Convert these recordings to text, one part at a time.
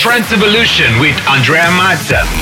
Trance Evolution with Andrea Mazza.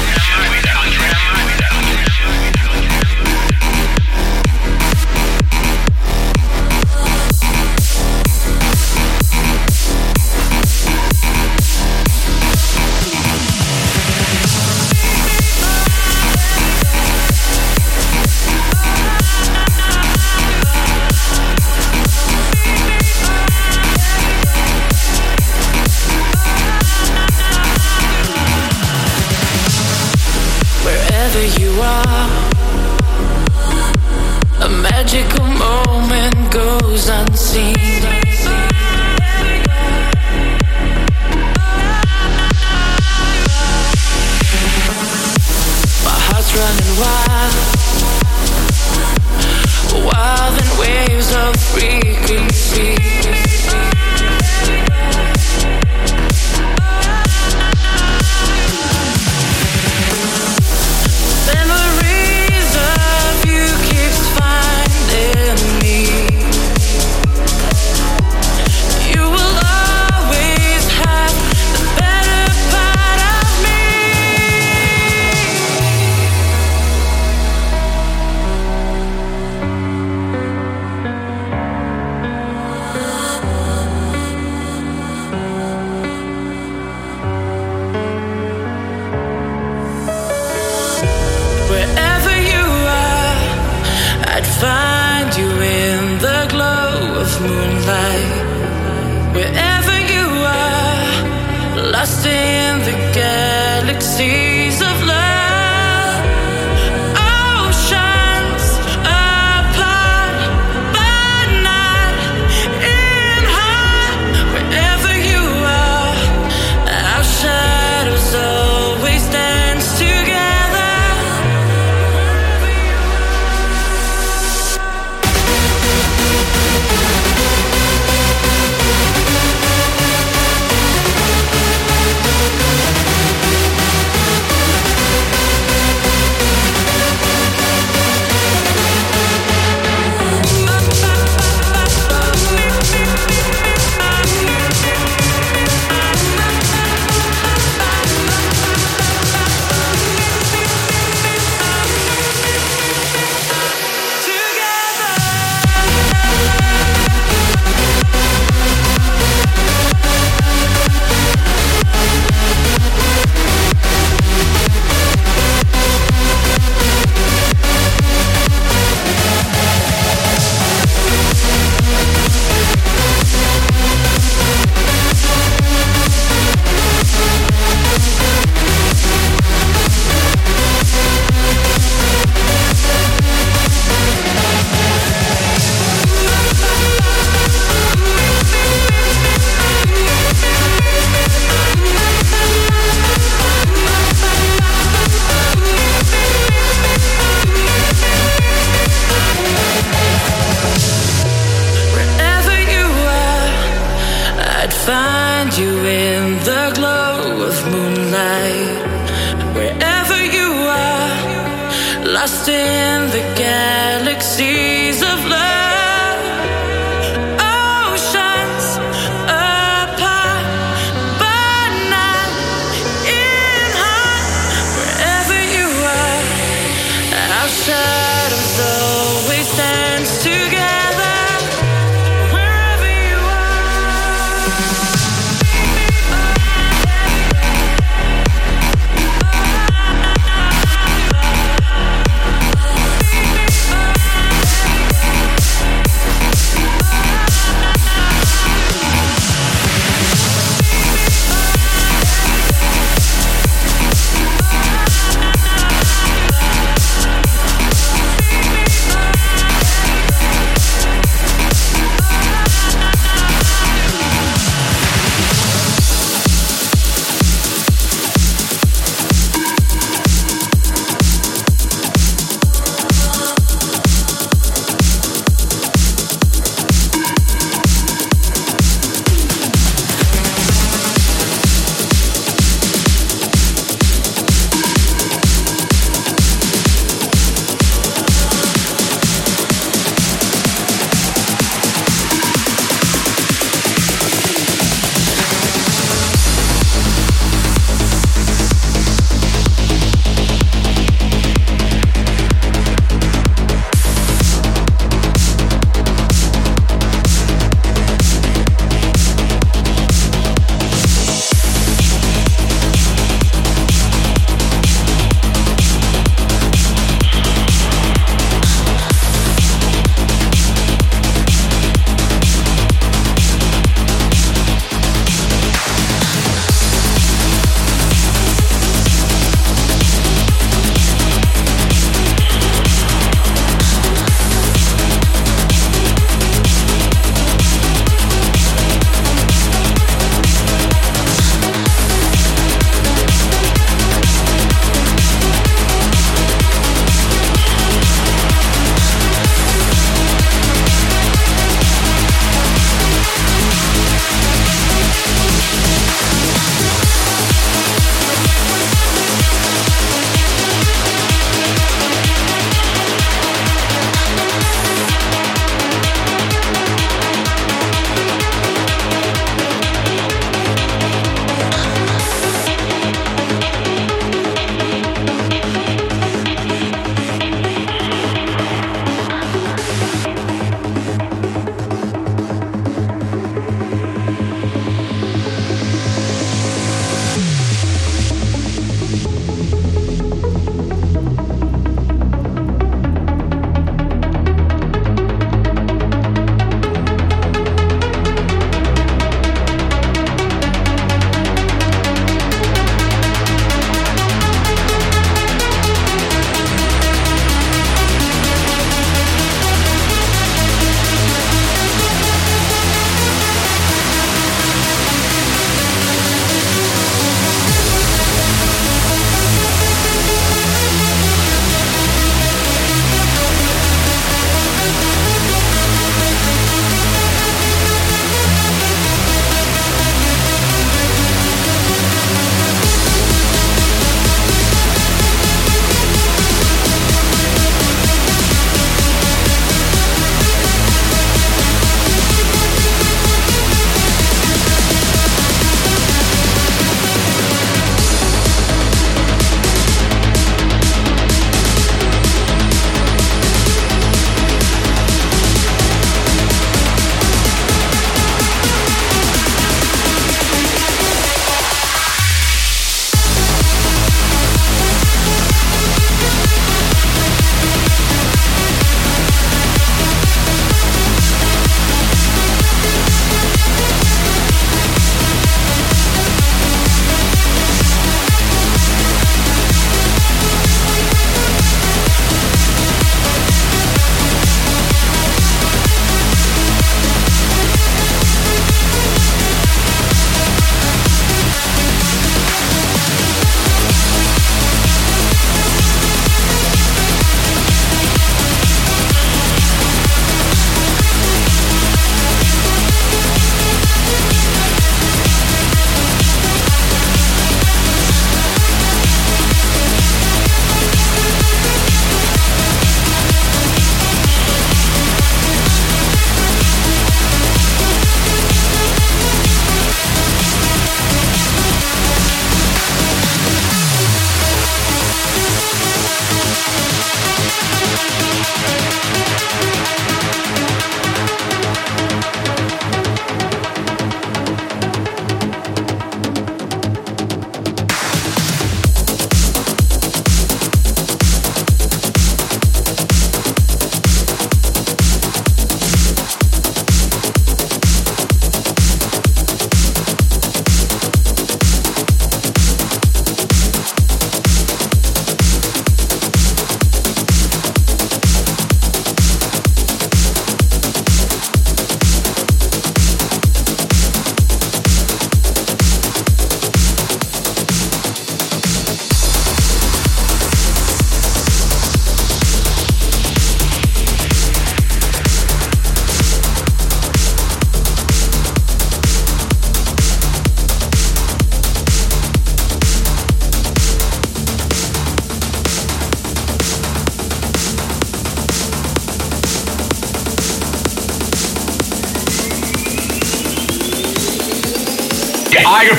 moonlight, wherever you are, lost in the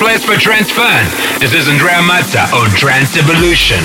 Place for Trance Fan. This is Andrea Mazza on Trance Evolution.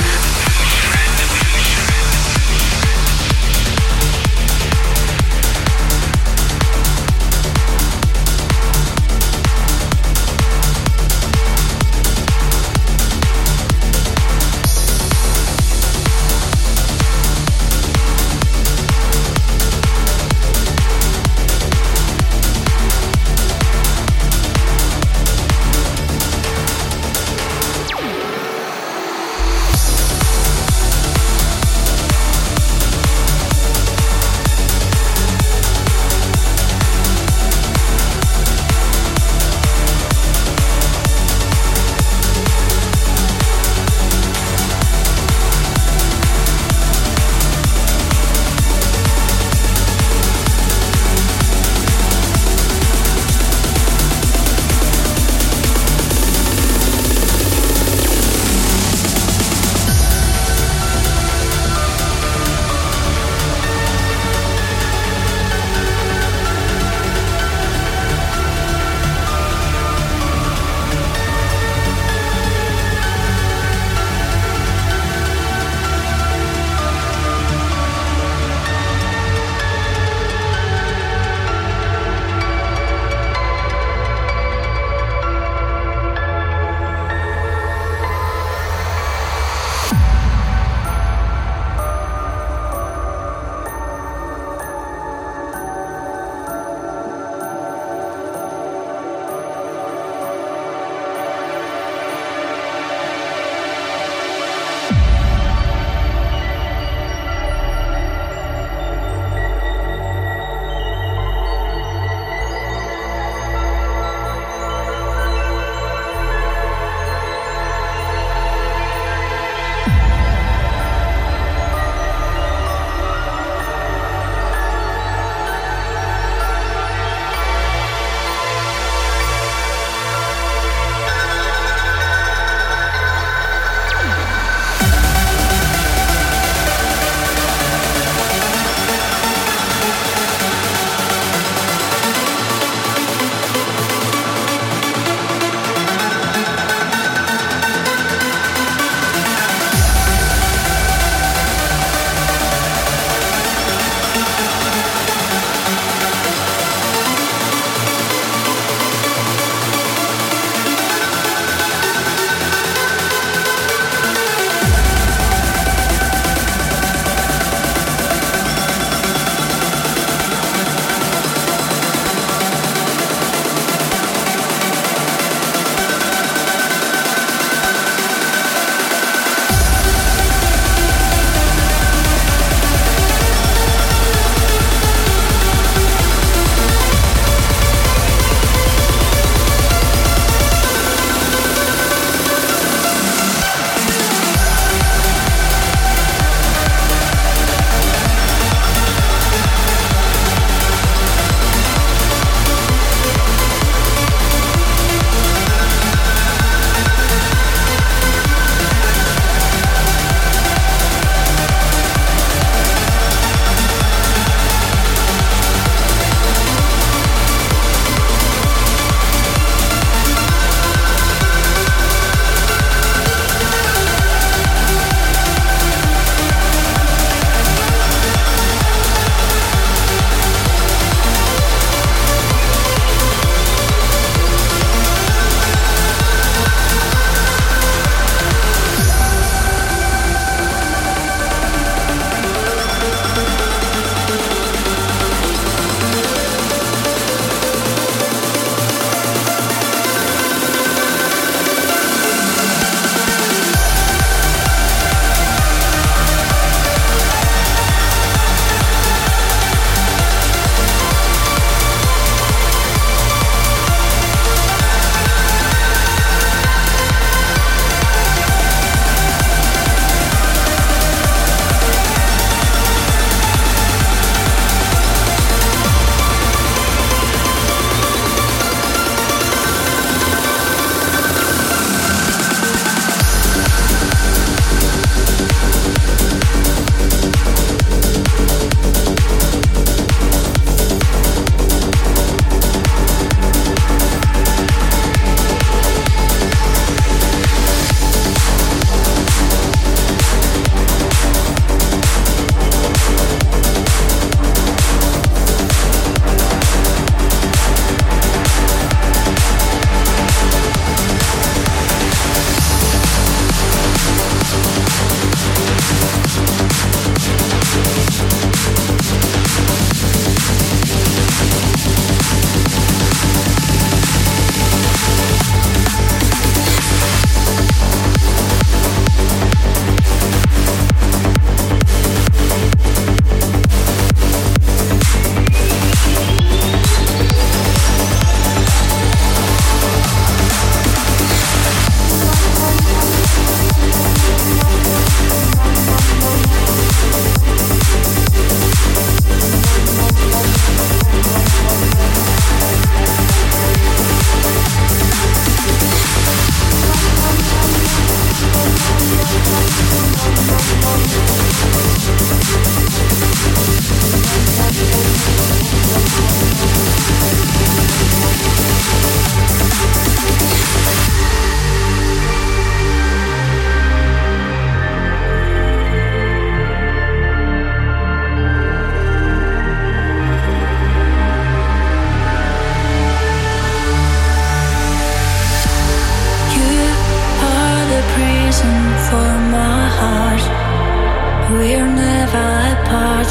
We're never apart.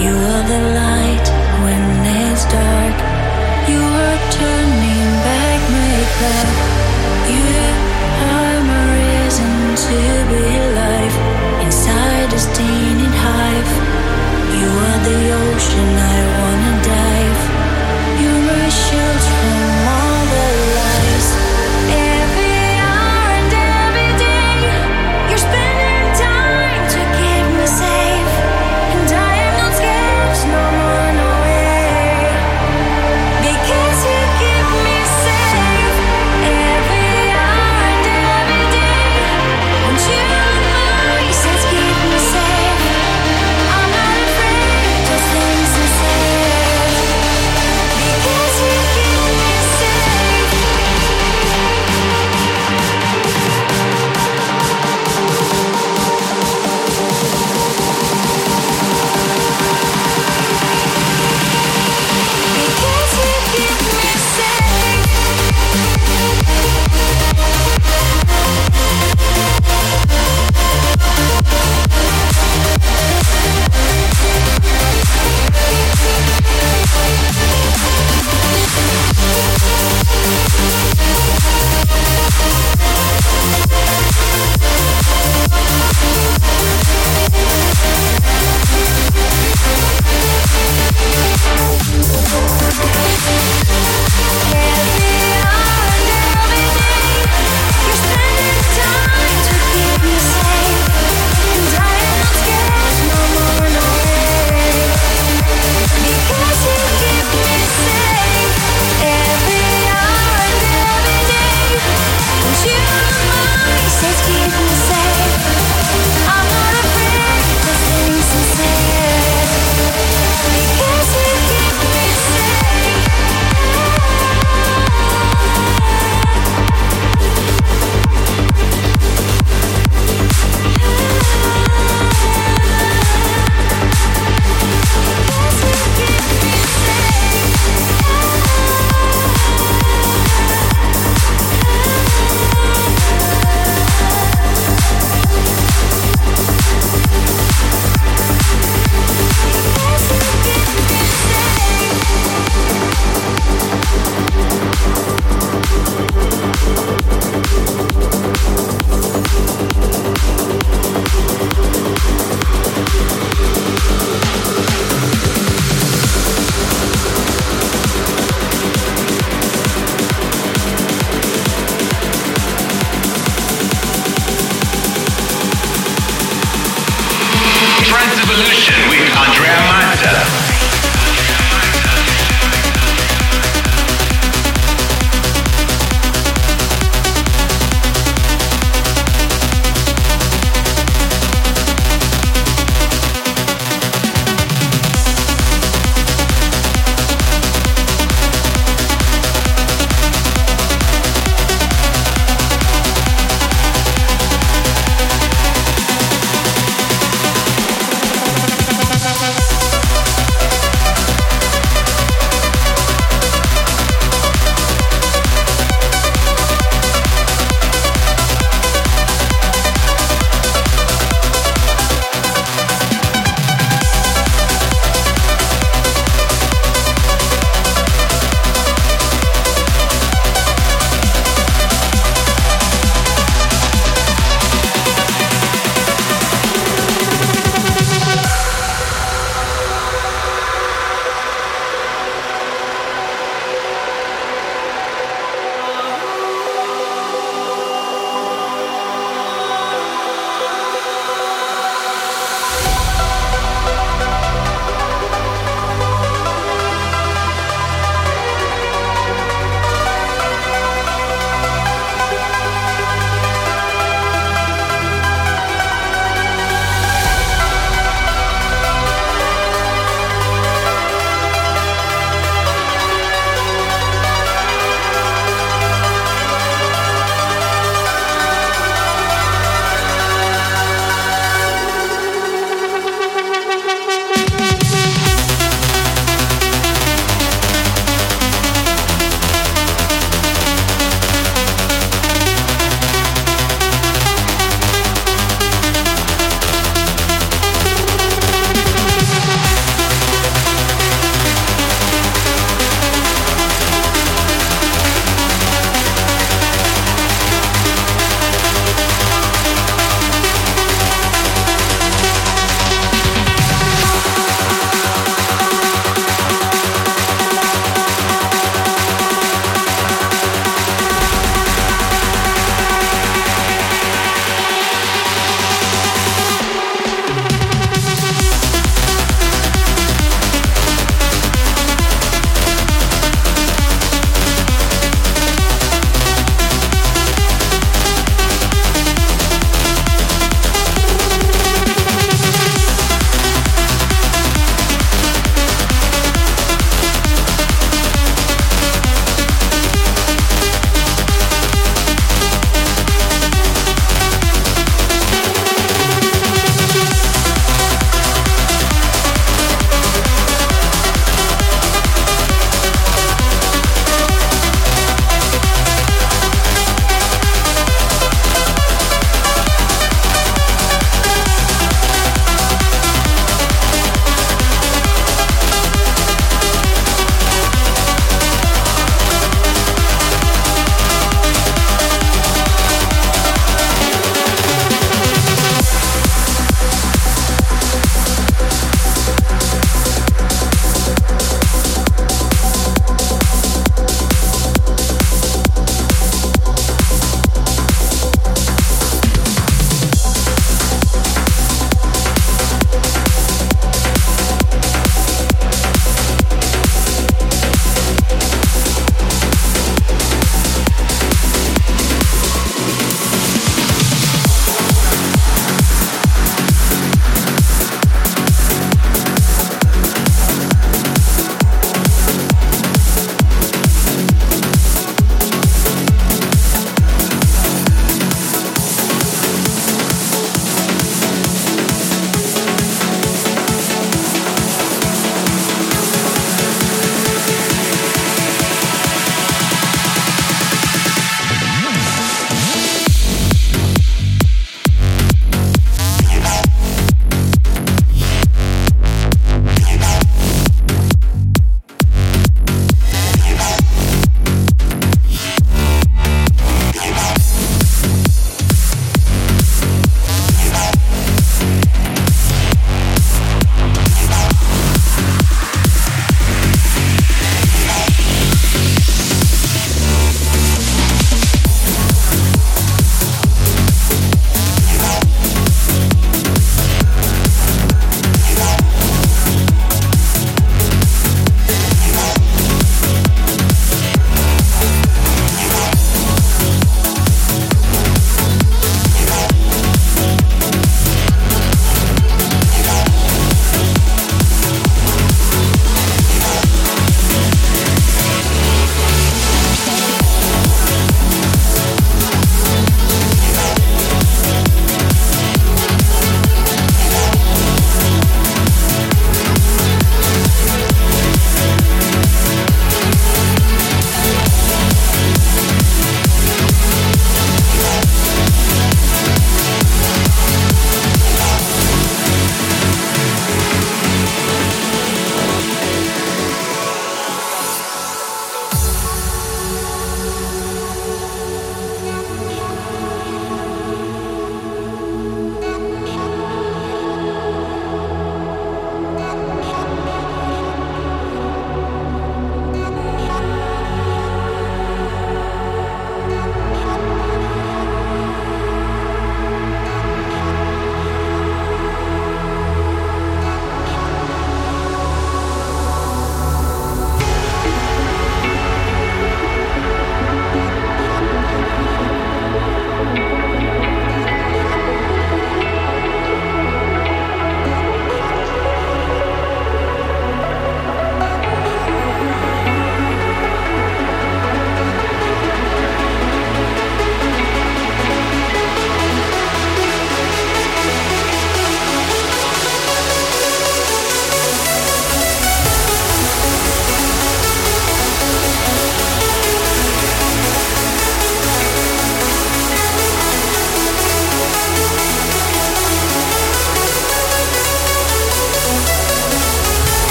You are the light when it's dark. You are turning back my clock.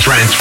Trance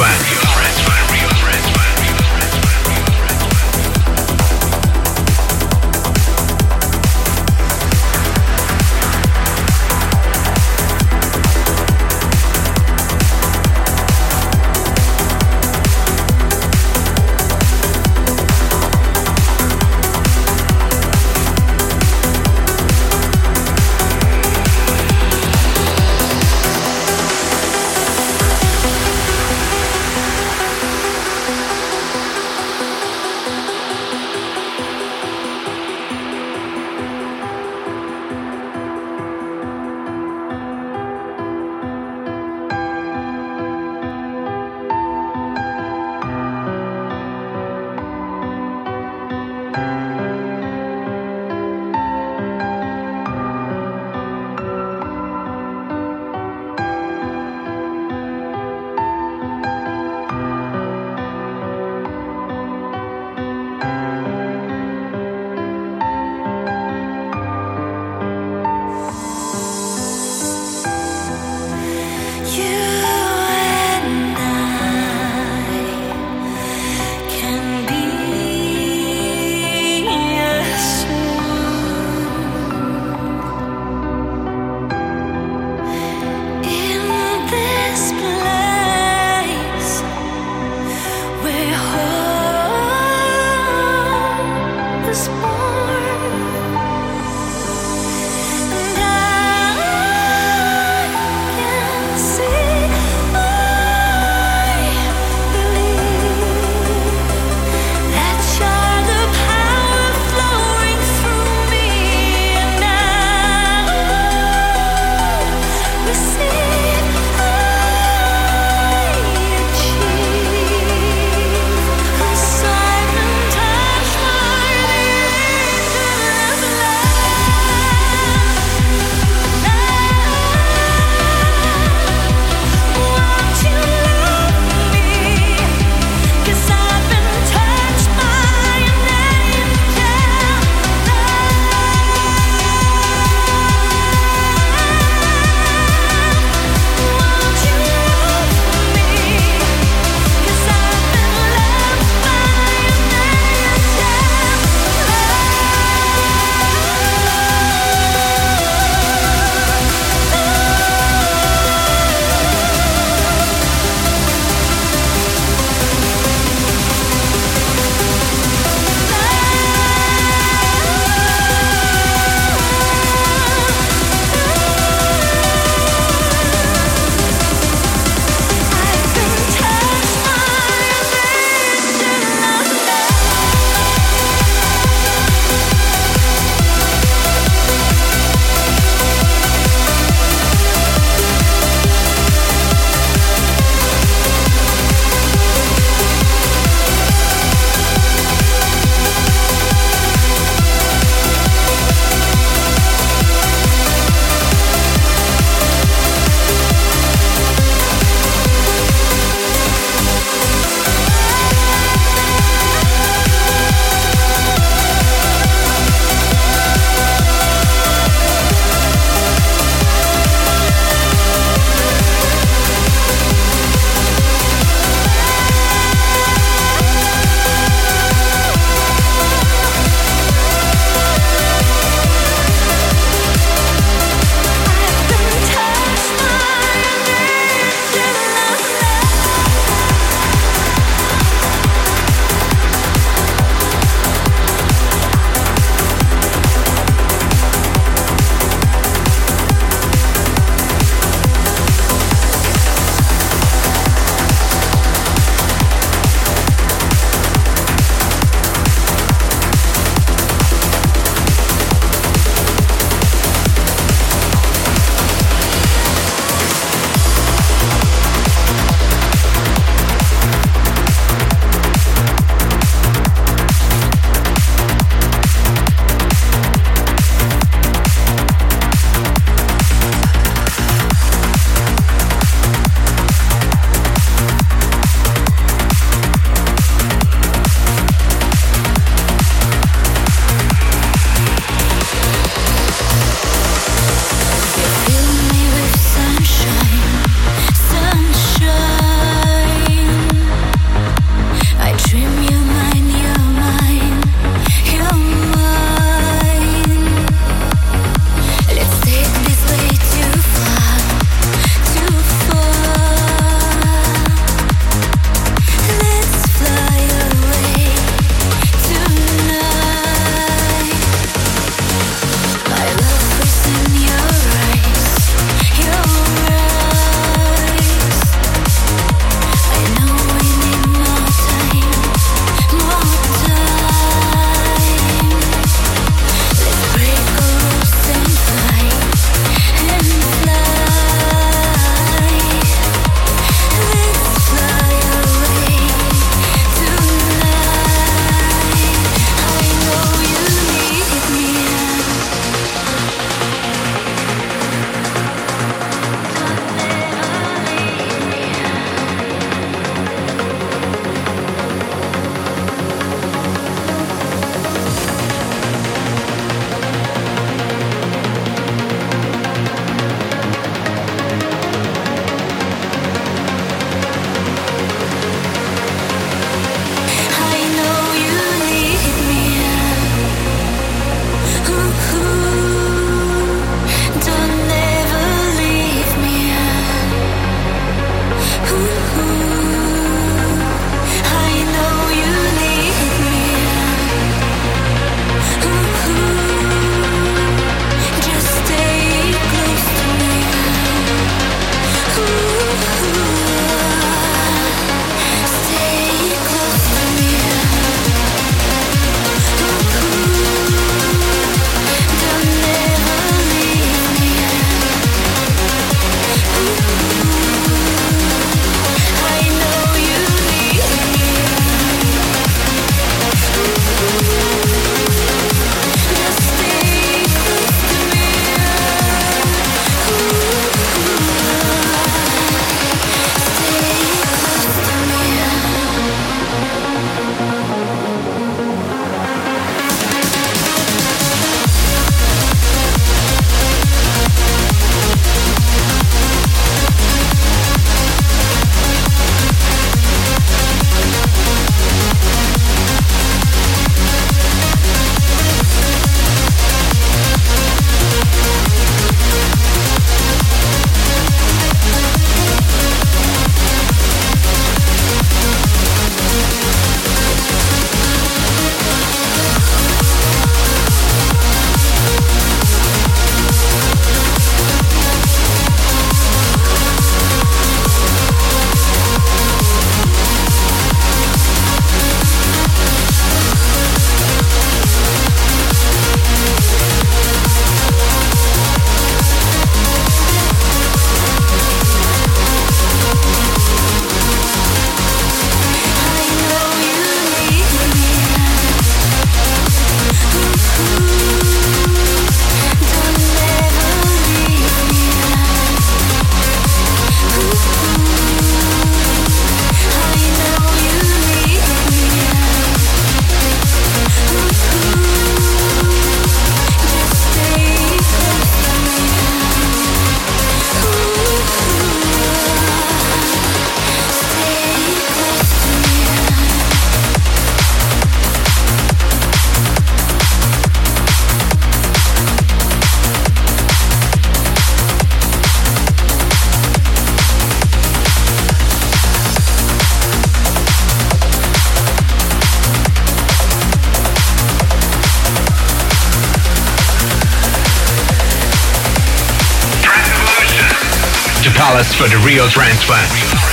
for the real transplant.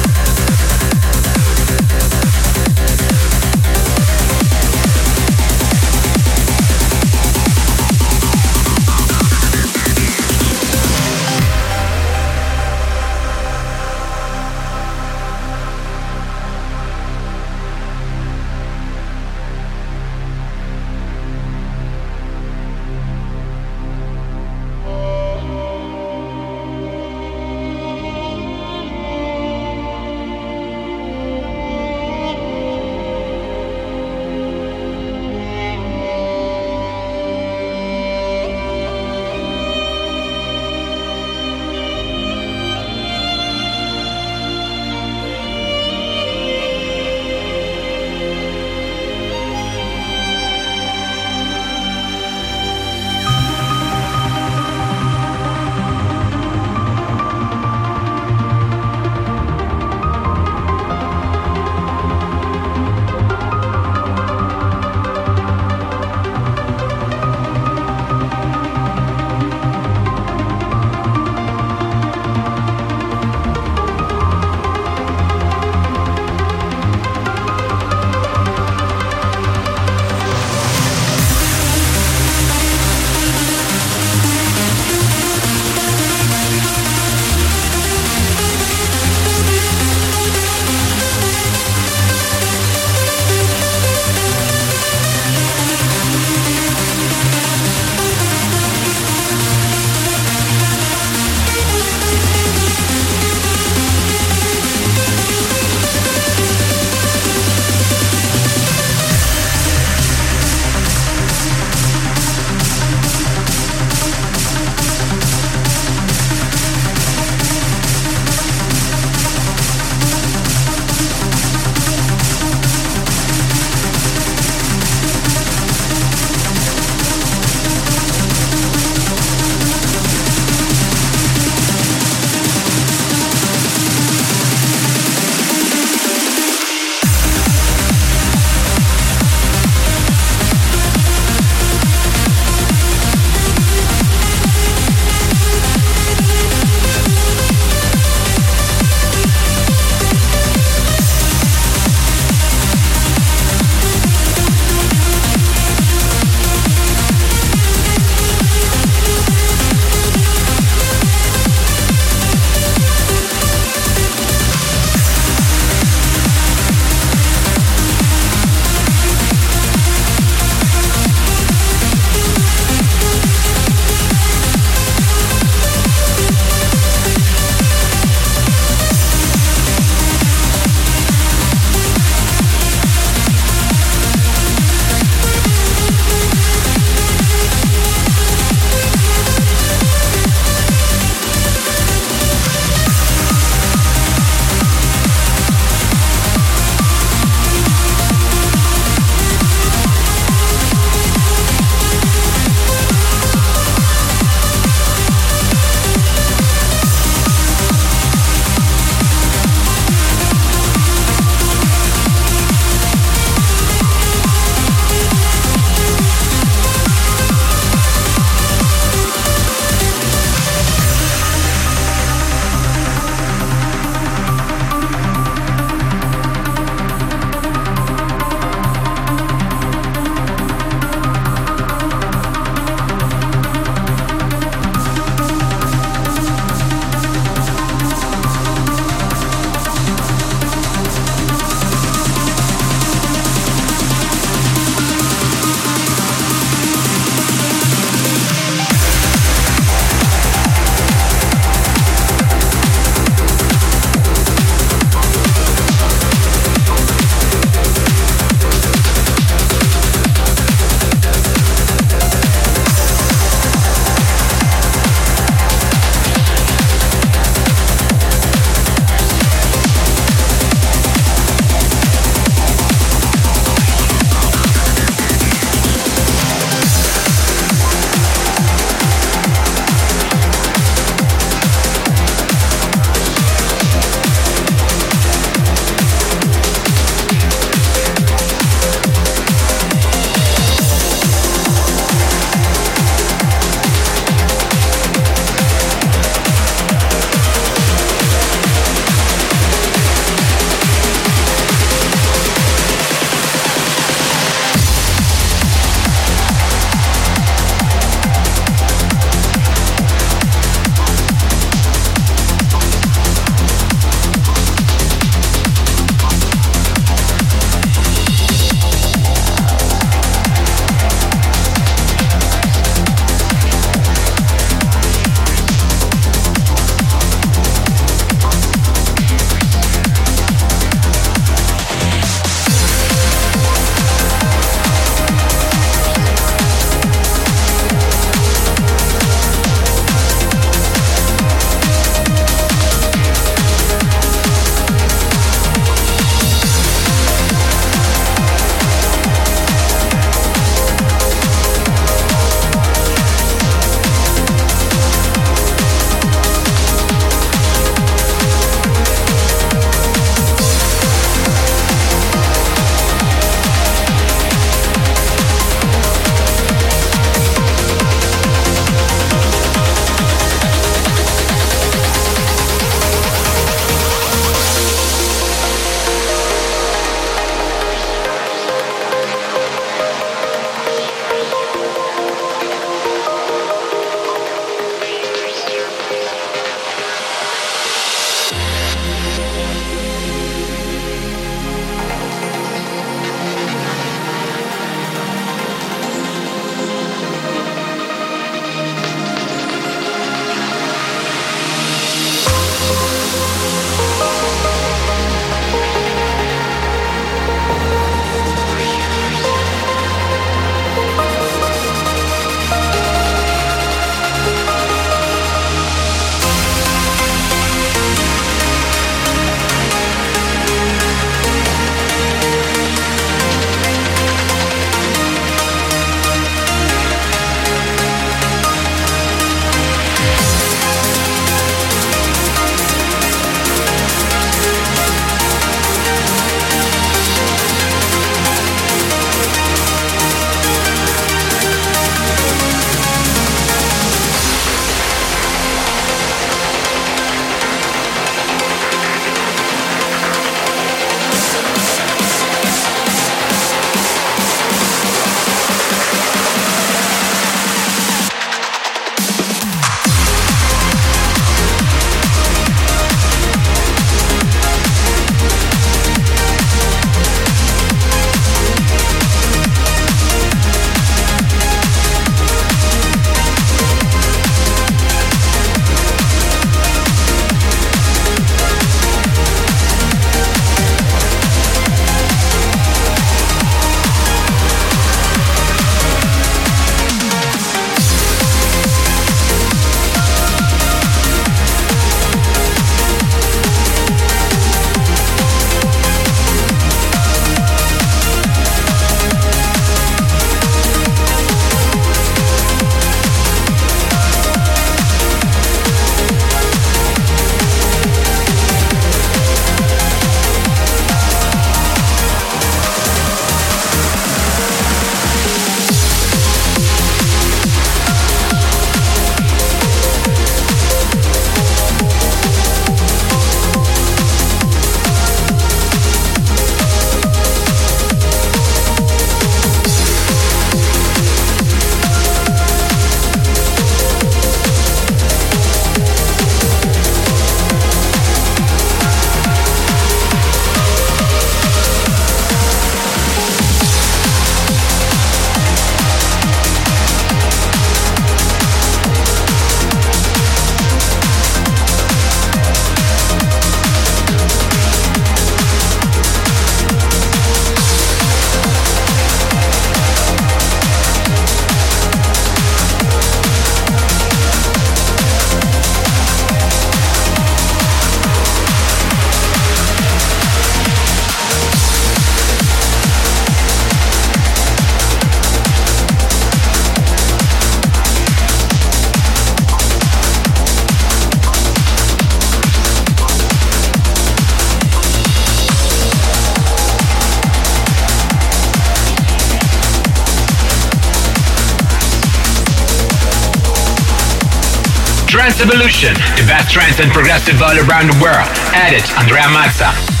Trance Evolution, the best trance and progressive vibe around the world. Edit Andrea Mazza.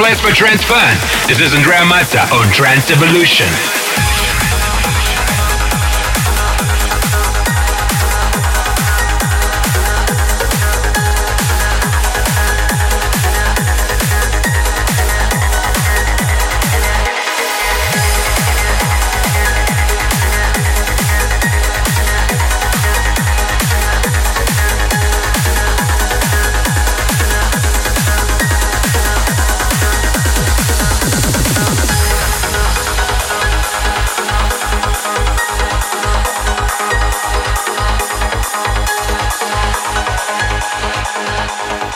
Place for trance fun. This is Andrea Mazza on Trance Evolution. you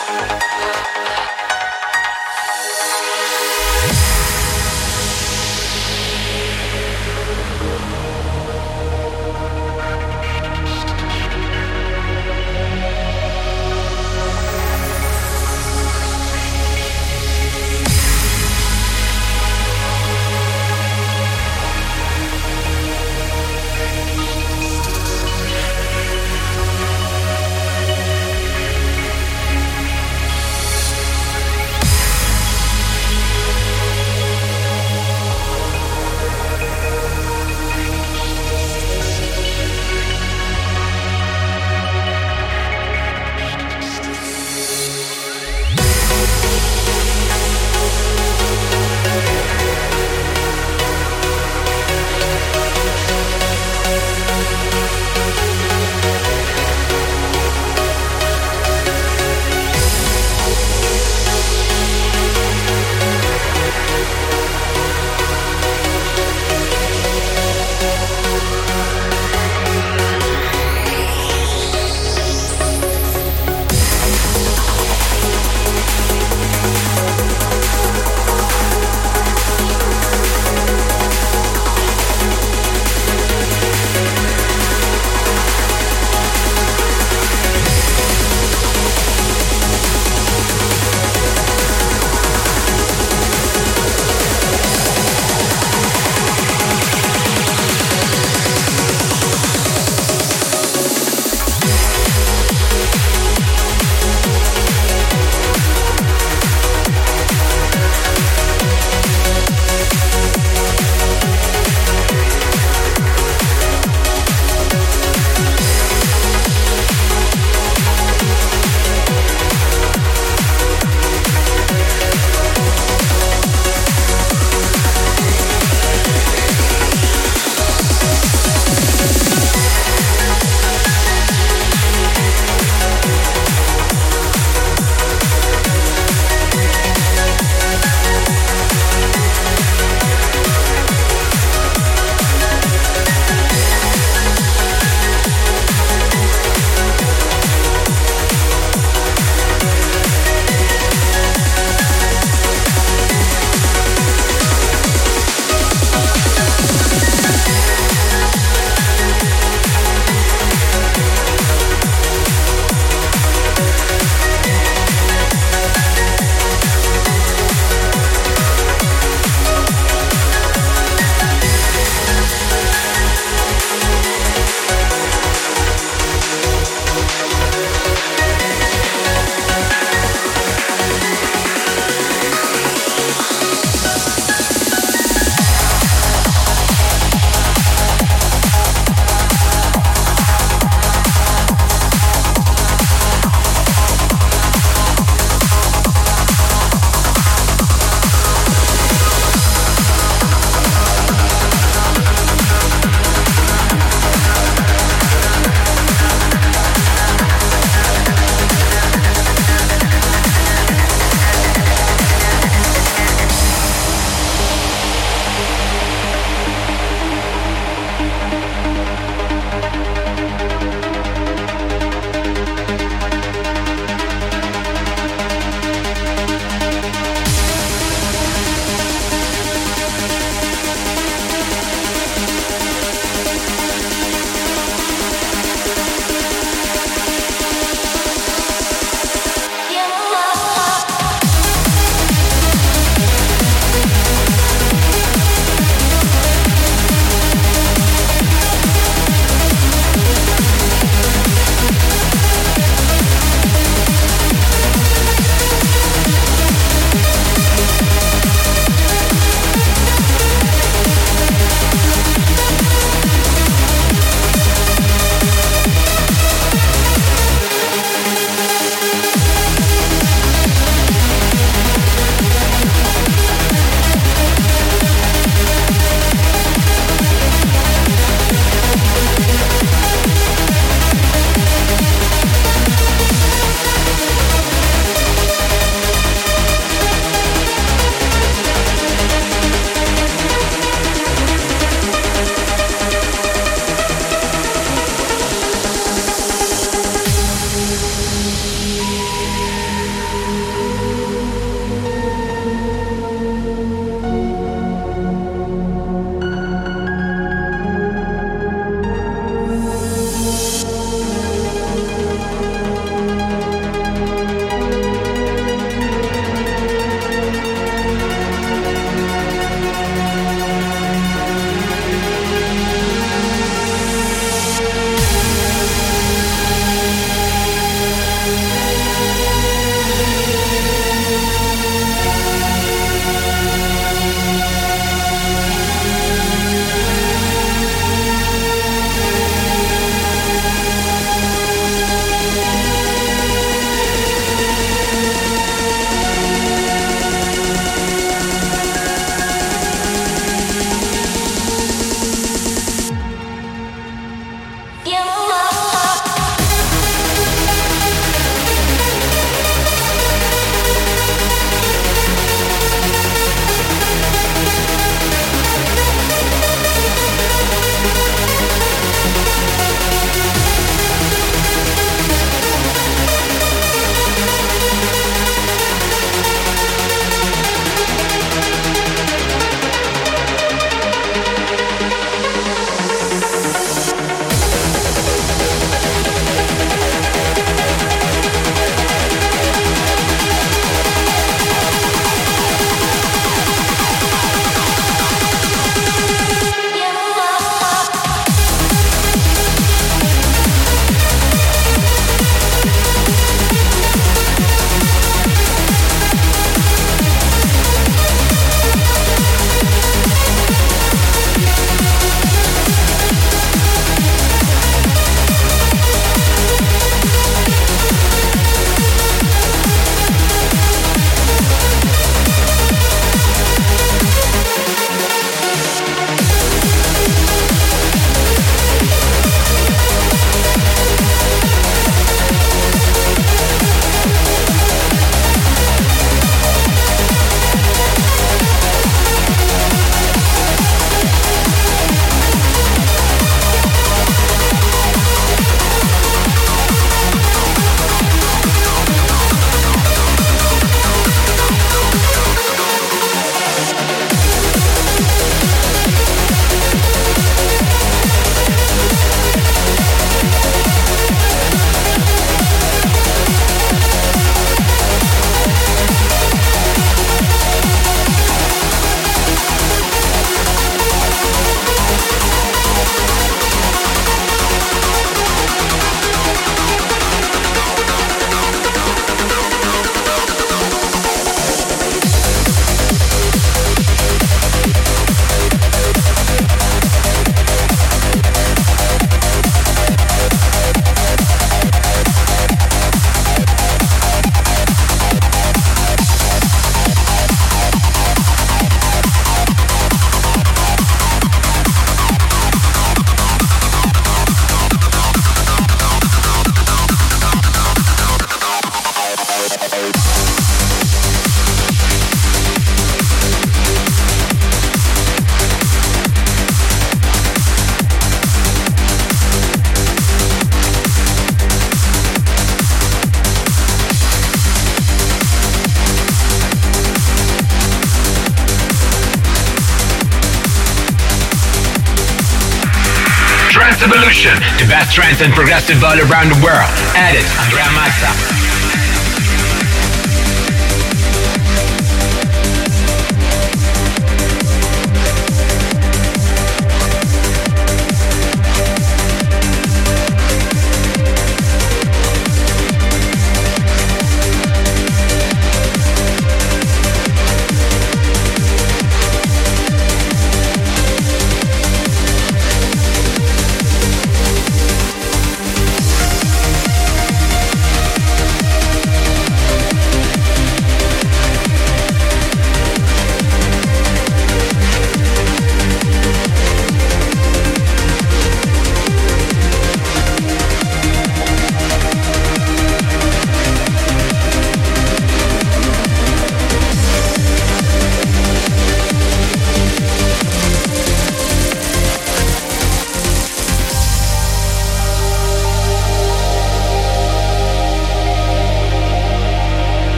trance and progressive all around the world. Edit Andrea Mazza.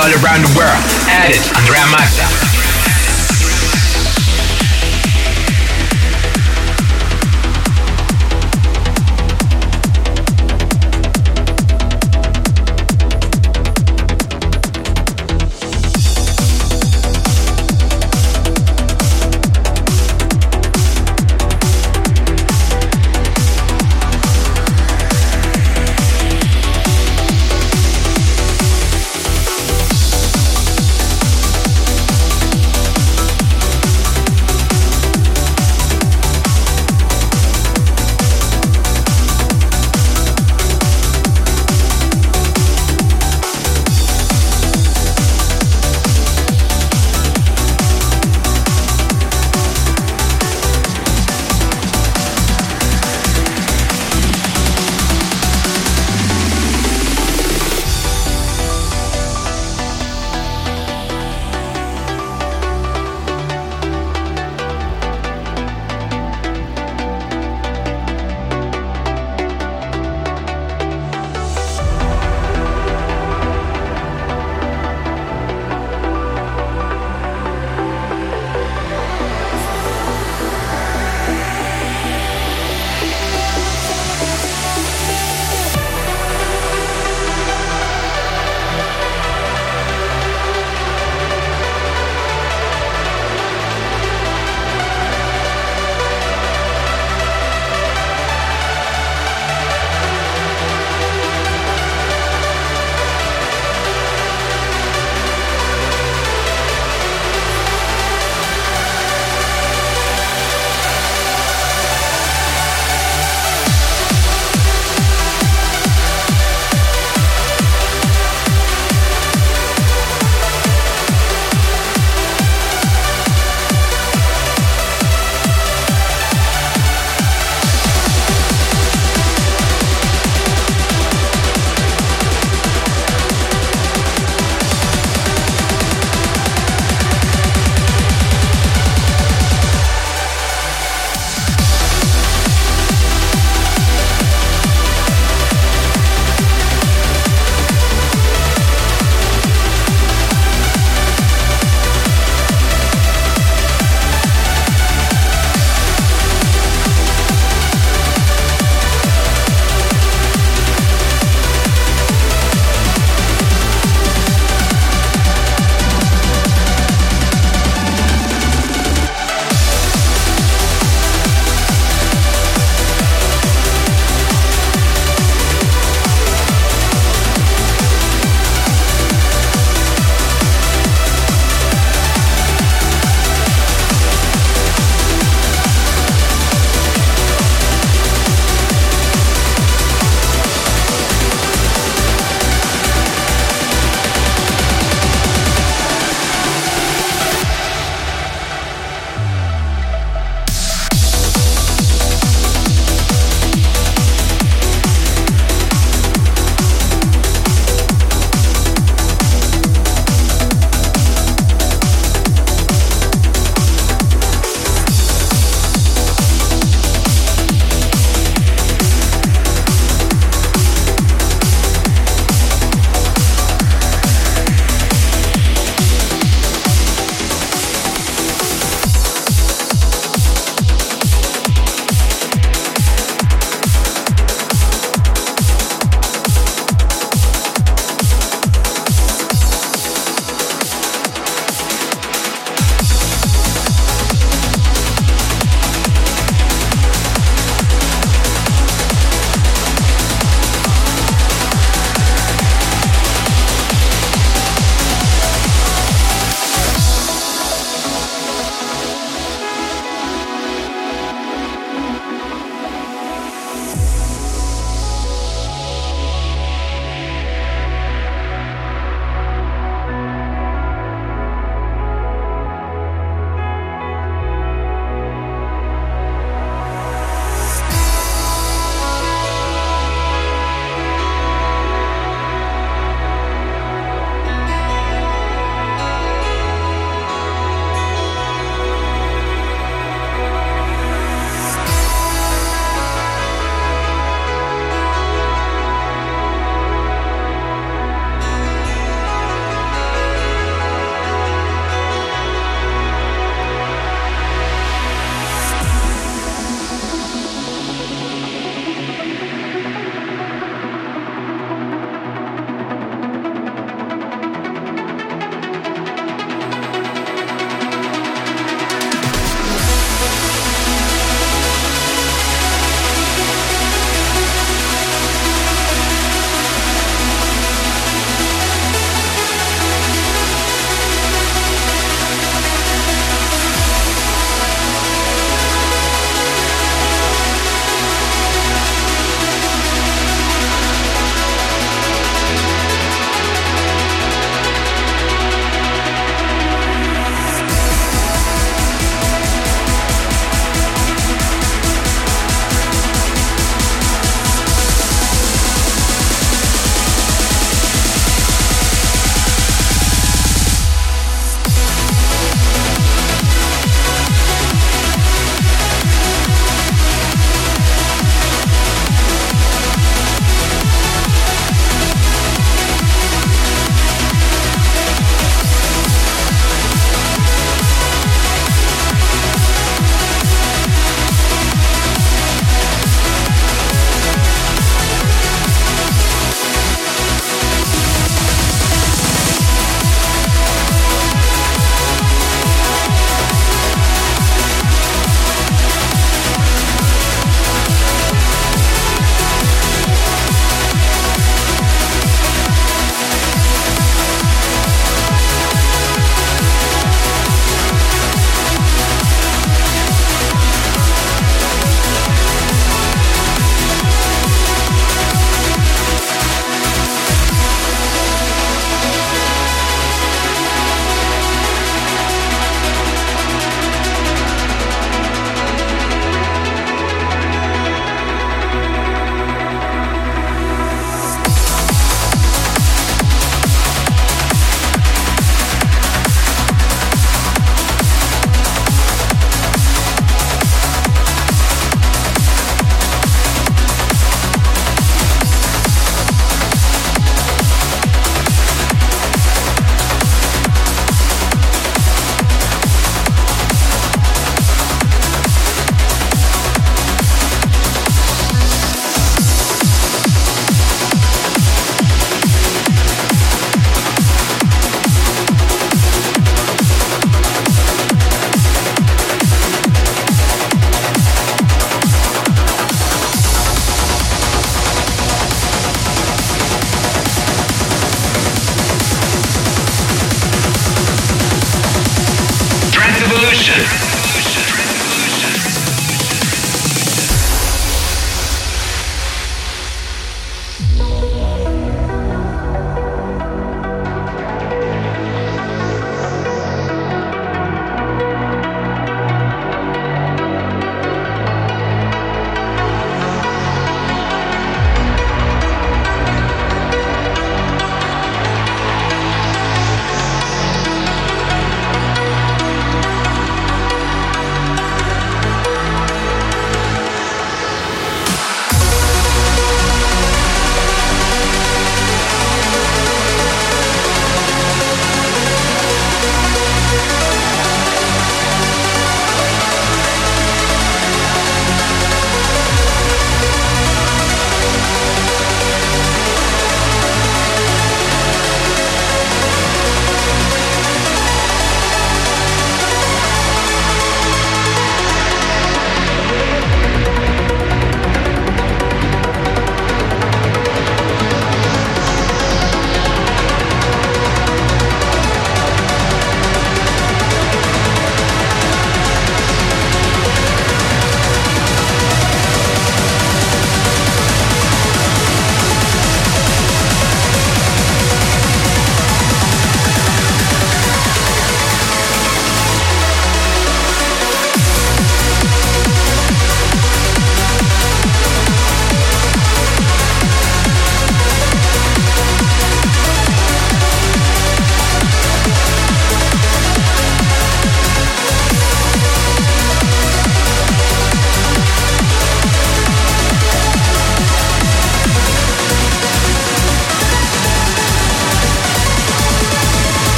All around the world.